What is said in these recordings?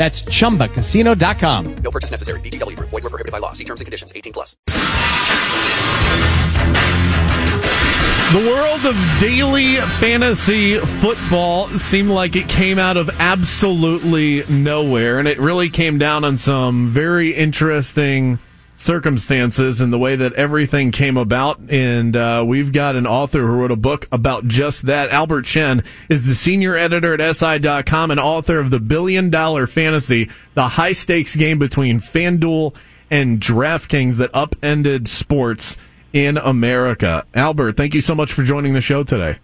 That's chumbacasino.com. No purchase necessary. VGW Group. Void were prohibited by law. See terms and conditions. 18 plus. The world of daily fantasy football seemed like it came out of absolutely nowhere, and it really came down on some very interesting circumstances and the way that everything came about. And uh, we've got an author who wrote a book about just that. Albert Chen is the senior editor at SI.com and author of The Billion Dollar Fantasy, the high stakes game between FanDuel and DraftKings that upended sports in America. Albert, thank you so much for joining the show today.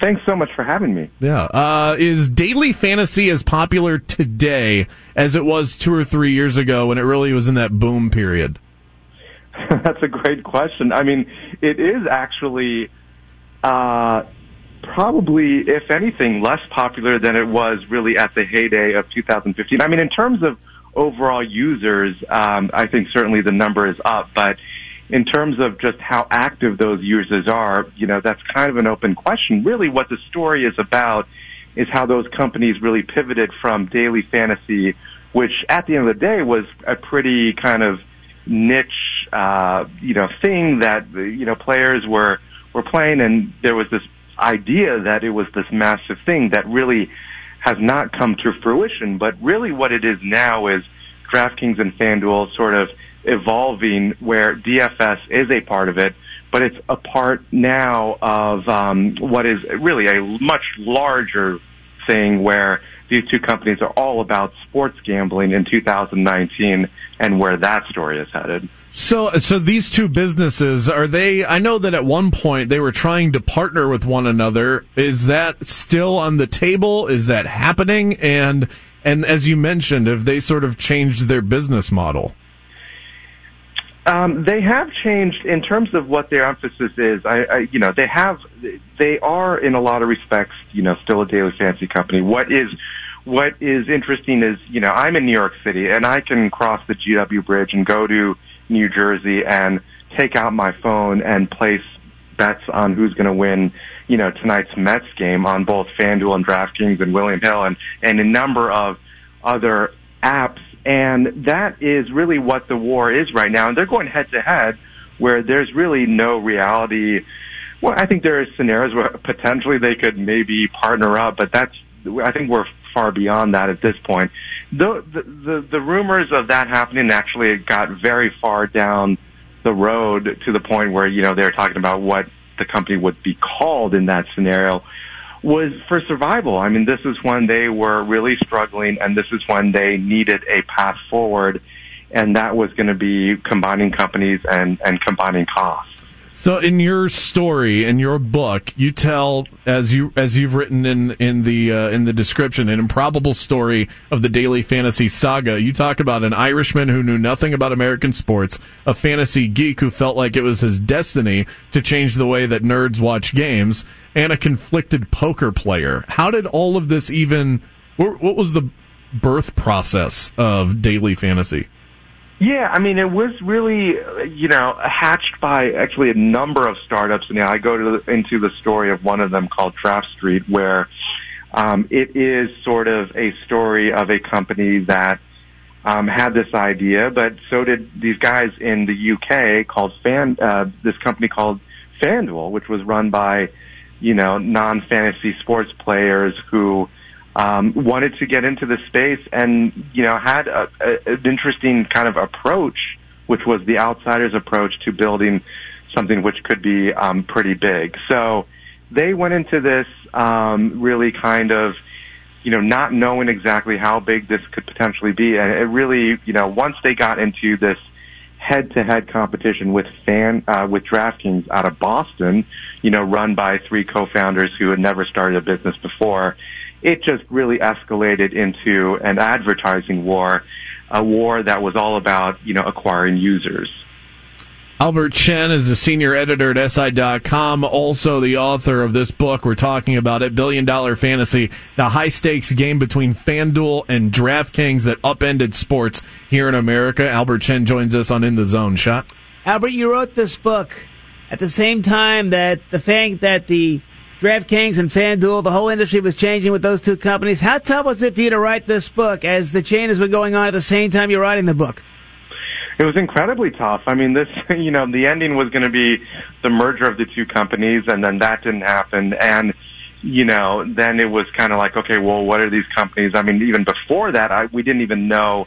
Thanks so much for having me. Yeah. Uh, is daily fantasy as popular today as it was two or three years ago when it really was in that boom period? That's a great question. I mean, it is actually uh, probably, if anything, less popular than it was really at the heyday of 2015. I mean, in terms of overall users, um, I think certainly the number is up, but in terms of just how active those users are, you know, that's kind of an open question. Really what the story is about is how those companies really pivoted from daily fantasy, which at the end of the day was a pretty kind of niche, uh, you know, thing that, you know, players were, were playing and there was this idea that it was this massive thing that really has not come to fruition. But really what it is now is DraftKings and FanDuel sort of evolving where DFS is a part of it, but it's a part now of um, what is really a much larger thing where these two companies are all about sports gambling in 2019 and where that story is headed. So, so these two businesses are they? I know that at one point they were trying to partner with one another. Is that still on the table? Is that happening? And and as you mentioned, have they sort of changed their business model? Um, they have changed in terms of what their emphasis is. I, I, you know, they have, they are in a lot of respects, you know, still a daily fantasy company. What is, what is interesting is, you know, I'm in New York City and I can cross the GW Bridge and go to New Jersey and take out my phone and place bets on who's going to win, you know, tonight's Mets game on both FanDuel and DraftKings and William Hill and, and a number of other apps and that is really what the war is right now. And they're going head to head where there's really no reality. Well, I think there are scenarios where potentially they could maybe partner up, but that's, I think we're far beyond that at this point. The, the, the, the rumors of that happening actually got very far down the road to the point where, you know, they're talking about what the company would be called in that scenario was for survival. I mean, this is when they were really struggling and this is when they needed a path forward and that was going to be combining companies and, and combining costs. So in your story, in your book, you tell as you as you've written in in the uh, in the description an improbable story of the daily fantasy saga. You talk about an Irishman who knew nothing about American sports, a fantasy geek who felt like it was his destiny to change the way that nerds watch games, and a conflicted poker player. How did all of this even what was the birth process of daily fantasy? Yeah, I mean, it was really, you know, hatched by actually a number of startups. And now I go to the, into the story of one of them called Draft Street, where um, it is sort of a story of a company that um, had this idea, but so did these guys in the UK called Fan, uh, this company called FanDuel, which was run by, you know, non-fantasy sports players who um, wanted to get into the space and you know had a, a, an interesting kind of approach, which was the outsider's approach to building something which could be um, pretty big. So they went into this um, really kind of you know not knowing exactly how big this could potentially be, and it really you know once they got into this head-to-head competition with fan uh, with DraftKings out of Boston, you know, run by three co-founders who had never started a business before it just really escalated into an advertising war, a war that was all about, you know, acquiring users. Albert Chen is the senior editor at SI.com, also the author of this book we're talking about it, Billion Dollar Fantasy, the high stakes game between FanDuel and DraftKings that upended sports here in America. Albert Chen joins us on In the Zone. Shot. Albert, you wrote this book at the same time that the fact that the DraftKings and FanDuel, the whole industry was changing with those two companies. How tough was it for you to write this book as the chain has been going on at the same time you're writing the book? It was incredibly tough. I mean, this, you know, the ending was going to be the merger of the two companies, and then that didn't happen. And, you know, then it was kind of like, okay, well, what are these companies? I mean, even before that, I, we didn't even know,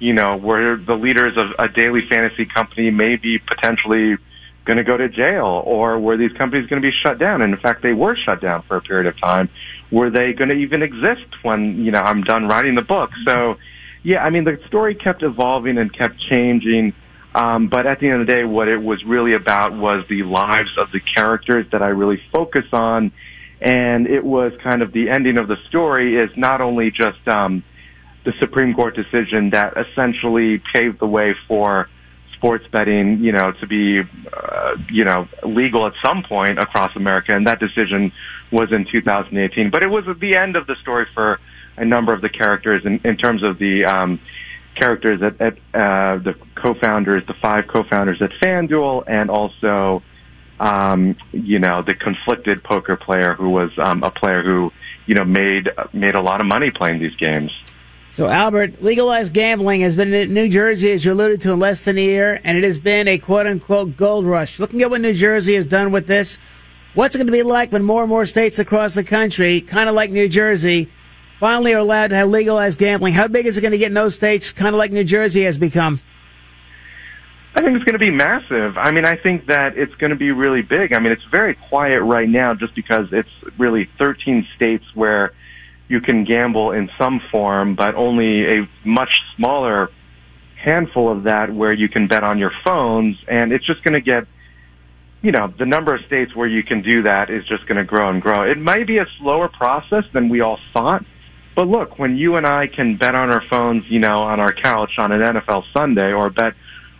you know, were the leaders of a daily fantasy company maybe potentially going to go to jail, or were these companies going to be shut down? And in fact, they were shut down for a period of time. Were they going to even exist when, you know, I'm done writing the book? So, yeah, I mean, the story kept evolving and kept changing. Um, but at the end of the day, what it was really about was the lives of the characters that I really focus on. And it was kind of the ending of the story is not only just, um, the Supreme Court decision that essentially paved the way for sports betting, you know, to be, uh, you know, legal at some point across America. And that decision was in 2018. But it was the end of the story for a number of the characters in, in terms of the um, characters at, at uh, the co-founders, the five co-founders at FanDuel, and also, um, you know, the conflicted poker player who was um, a player who, you know, made made a lot of money playing these games. So, Albert, legalized gambling has been in New Jersey, as you alluded to, in less than a year, and it has been a quote unquote gold rush. Looking at what New Jersey has done with this, what's it going to be like when more and more states across the country, kind of like New Jersey, finally are allowed to have legalized gambling. How big is it going to get in those states, kind of like New Jersey has become? I think it's going to be massive. I mean, I think that it's going to be really big. I mean, it's very quiet right now just because it's really 13 states where you can gamble in some form, but only a much smaller handful of that where you can bet on your phones. And it's just going to get, you know, the number of states where you can do that is just going to grow and grow. It might be a slower process than we all thought, but look, when you and I can bet on our phones, you know, on our couch on an NFL Sunday or bet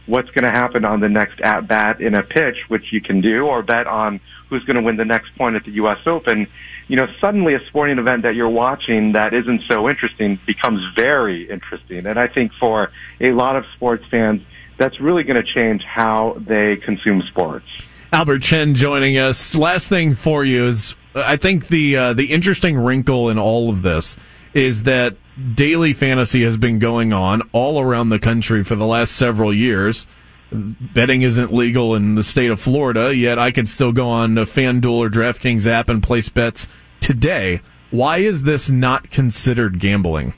what's going to happen on the next at bat in a pitch, which you can do, or bet on who's going to win the next point at the U.S. Open, you know, suddenly a sporting event that you're watching that isn't so interesting becomes very interesting. And I think for a lot of sports fans, that's really going to change how they consume sports. Albert Chen joining us. Last thing for you is, I think the uh, the interesting wrinkle in all of this is that daily fantasy has been going on all around the country for the last several years. Betting isn't legal in the state of Florida, yet I can still go on a FanDuel or DraftKings app and place bets today. Why is this not considered gambling?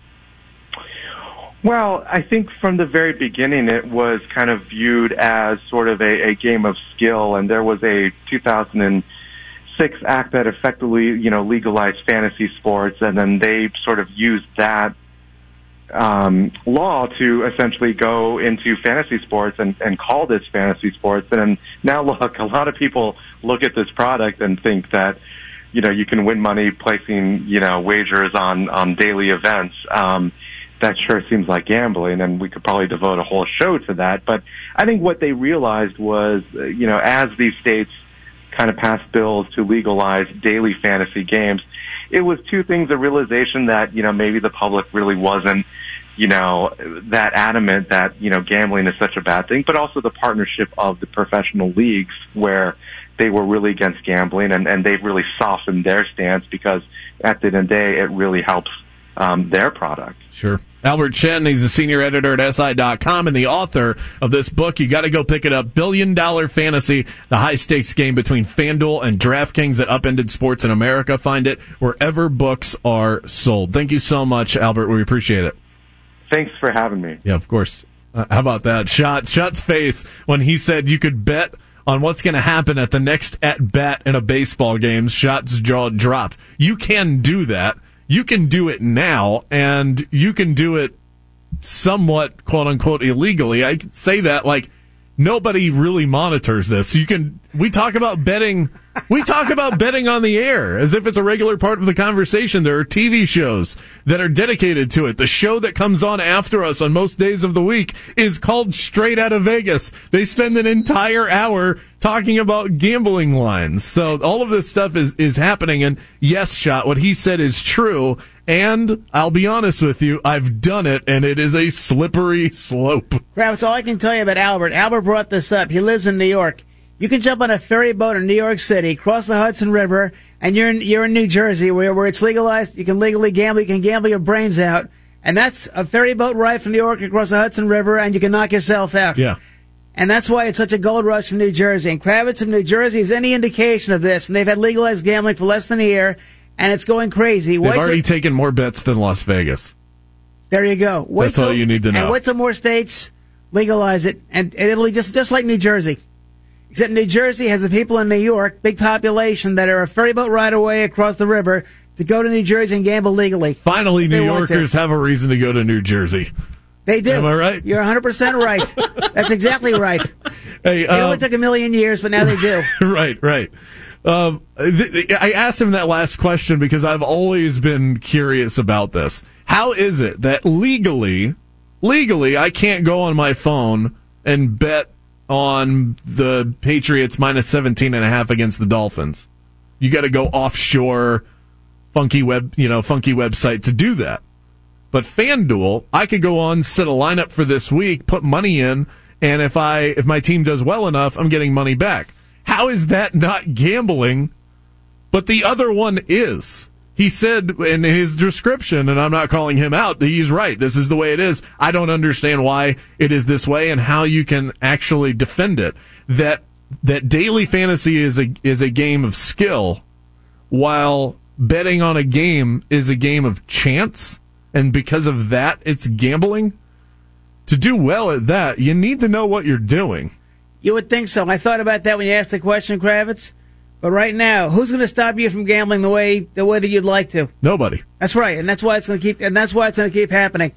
Well, I think from the very beginning it was kind of viewed as sort of a, a game of skill, and there was a 2006 act that effectively, you know, legalized fantasy sports, and then they sort of used that um, law to essentially go into fantasy sports and, and call this fantasy sports. And now, look, a lot of people look at this product and think that, you know, you can win money placing, you know, wagers on on daily events. Um, that sure seems like gambling, and we could probably devote a whole show to that. But I think what they realized was, uh, you know, as these states kind of passed bills to legalize daily fantasy games. It was two things, a realization that, you know, maybe the public really wasn't, you know, that adamant that, you know, gambling is such a bad thing, but also the partnership of the professional leagues where they were really against gambling and, and they've really softened their stance because at the end of the day, it really helps um, their product. Sure. Albert Chen, he's the senior editor at SI.com and the author of this book. You got to go pick it up. Billion Dollar Fantasy, the high stakes game between FanDuel and DraftKings that upended sports in America. Find it wherever books are sold. Thank you so much, Albert. We appreciate it. Thanks for having me. Yeah, of course. Uh, how about that? Shot, Shot's face when he said you could bet on what's going to happen at the next at bat in a baseball game. Shot's jaw dropped. You can do that you can do it now and you can do it somewhat quote unquote illegally. I say that like nobody really monitors this. You can, we talk about betting we talk about betting on the air as if it's a regular part of the conversation. There are TV shows that are dedicated to it. The show that comes on after us on most days of the week is called Straight Out of Vegas. They spend an entire hour talking about gambling lines. So all of this stuff is, is happening. And yes, shot, what he said is true. And I'll be honest with you, I've done it and it is a slippery slope. That's all I can tell you about Albert. Albert brought this up. He lives in New York. You can jump on a ferry boat in New York City, cross the Hudson River, and you're in, you're in New Jersey where, where it's legalized. You can legally gamble. You can gamble your brains out. And that's a ferry boat ride from New York across the Hudson River and you can knock yourself out. Yeah. And that's why it's such a gold rush in New Jersey. And Kravitz of New Jersey is any indication of this. And they've had legalized gambling for less than a year and it's going crazy. They've Wait already till- taken more bets than Las Vegas. there you go. Wait That's all you need to know. And wait till more states legalize it, and, and it'll be just just like New Jersey. Except New Jersey has the people in New York, big population, that are a ferry boat ride away across the river to go to New Jersey and gamble legally. Finally, New. Yorkers have a reason to go to New Jersey. They do. Am I right? You're 100% right. That's exactly right. Hey, It only um, took a million years, but now they do. right, right. Um, th- th- I asked him that last question because I've always been curious about this. How is it that legally, legally, I can't go on my phone and bet on the Patriots minus 17 and a half against the Dolphins? You got to go offshore, funky web, you know, funky website to do that. But FanDuel, I could go on, set a lineup for this week, put money in, and if I if my team does well enough, I'm getting money back. How is that not gambling? But the other one is. He said in his description, and I'm not calling him out, he's right. This is the way it is. I don't understand why it is this way and how you can actually defend it. That that daily fantasy is a is a game of skill, while betting on a game is a game of chance, and because of that, it's gambling. To do well at that, you need to know what you're doing. You would think so. I thought about that when you asked the question, Kravitz. But right now, who's going to stop you from gambling the way the way that you'd like to? Nobody. That's right, and that's why it's going to keep and that's why it's going to keep happening.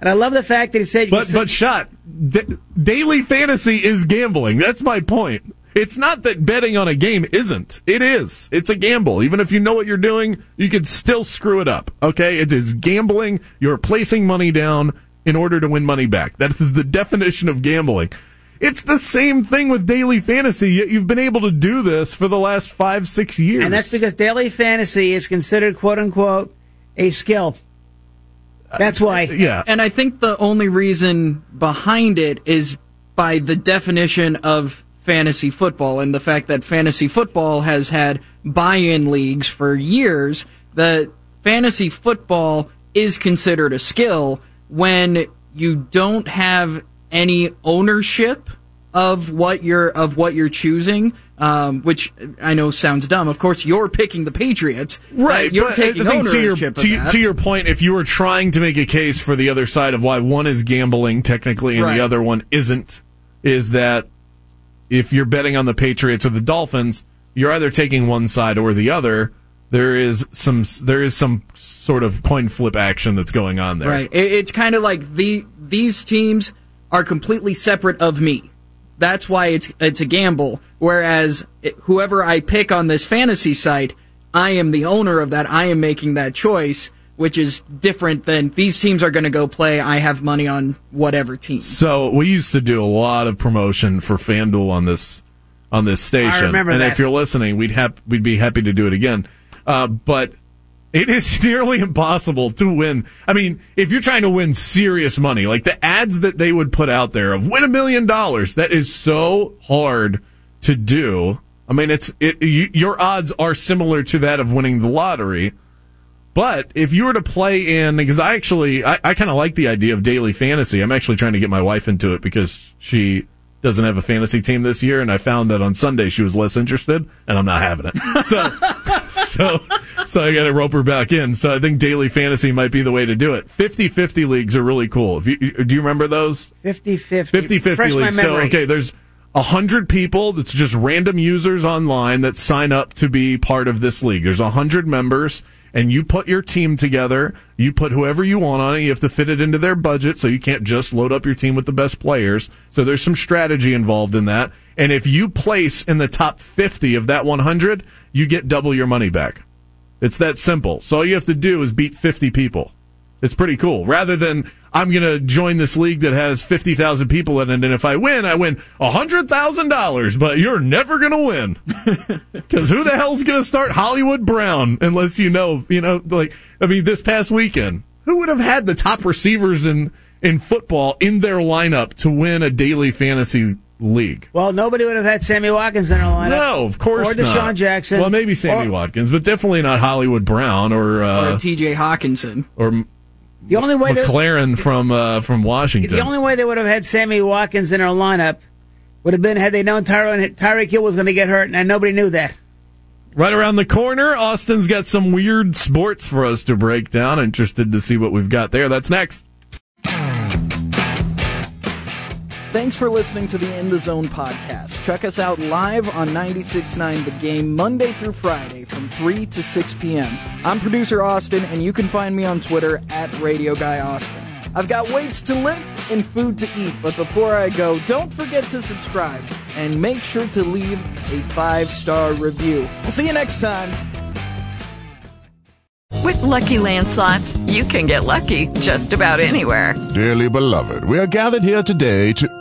And I love the fact that he said, But can but shot da- daily fantasy is gambling. That's my point. It's not that betting on a game isn't. It is. It's a gamble. Even if you know what you're doing, you could still screw it up. Okay? It is gambling. You're placing money down in order to win money back. That is the definition of gambling. It's the same thing with daily fantasy, yet you've been able to do this for the last five, six years. and that's because daily fantasy is considered quote unquote a skill. That's why. Uh, yeah. And I think the only reason behind it is by the definition of fantasy football and the fact that fantasy football has had buy-in leagues for years. The fantasy football is considered a skill when you don't have any ownership of what you're of what you're choosing, um, which I know sounds dumb. Of course, you're picking the Patriots. Right, You're but taking think to your, ownership to, to your point, if you were trying to make a case for the other side of why one is gambling technically and Right. the other one isn't, is that if you're betting on the Patriots or the Dolphins, you're either taking one side or the other. There is some there is some sort of coin flip action that's going on there. Right. It, it's kind of like the these teams are completely separate of me. That's why it's it's a gamble. Whereas whoever I pick on this fantasy site, I am the owner of that. I am making that choice, which is different than these teams are going to go play. I have money on whatever team. So we used to do a lot of promotion for FanDuel on this on this station. remember and that. if you're listening, we'd hap- we'd be happy to do it again. Uh, but it is nearly impossible to win. I mean, if you're trying to win serious money, like the ads that they would put out there of win a million dollars, that is so hard to do. I mean, it's it, you, your odds are similar to that of winning the lottery. But if you were to play in, because I actually, I, I kind of like the idea of daily fantasy. I'm actually trying to get my wife into it because she doesn't have a fantasy team this year, and I found that on Sunday she was less interested, and I'm not having it. So, so, so I got to rope her back in. So I think daily fantasy might be the way to do it. 50-50 leagues are really cool. If you, do you remember those? 50 50. 50 50 Fresh my. So, okay, there's a hundred people that's just random users online that sign up to be part of this league. There's a hundred members, and you put your team together. You put whoever you want on it. You have to fit it into their budget, so you can't just load up your team with the best players. So there's some strategy involved in that. And if you place in the top 50 of that 100, you get double your money back. It's that simple. So all you have to do is beat 50 people. It's pretty cool. Rather than I'm going to join this league that has 50,000 people in it, and if I win, I win $100,000, but you're never going to win. Because who the hell's going to start Hollywood Brown unless you know, you know, like, I mean, this past weekend, who would have had the top receivers in, in football in their lineup to win a daily fantasy league? Well, nobody would have had Sammy Watkins in their lineup. No, of course Or Deshaun not. Jackson. Well, maybe Sammy Or- Watkins, but definitely not Hollywood Brown or or uh, T.J. Hockenson. or The only way that, McLaurin from uh, from Washington. the only way they would have had Sammy Watkins in their lineup would have been had they known Tyron, Tyreek Hill was going to get hurt, and nobody knew that. Right around the corner, Austin's got some weird sports for us to break down. Interested to see what we've got there. That's next. Thanks for listening to the In the Zone podcast. Check us out live on 96.9 The Game Monday through Friday from 3 to 6 p.m. I'm producer Austin, and you can find me on Twitter at Radio Guy Austin. I've got weights to lift and food to eat, but before I go, don't forget to subscribe and make sure to leave a five star review. I'll see you next time. With LuckyLand slots, you can get lucky just about anywhere. Dearly beloved, we are gathered here today to.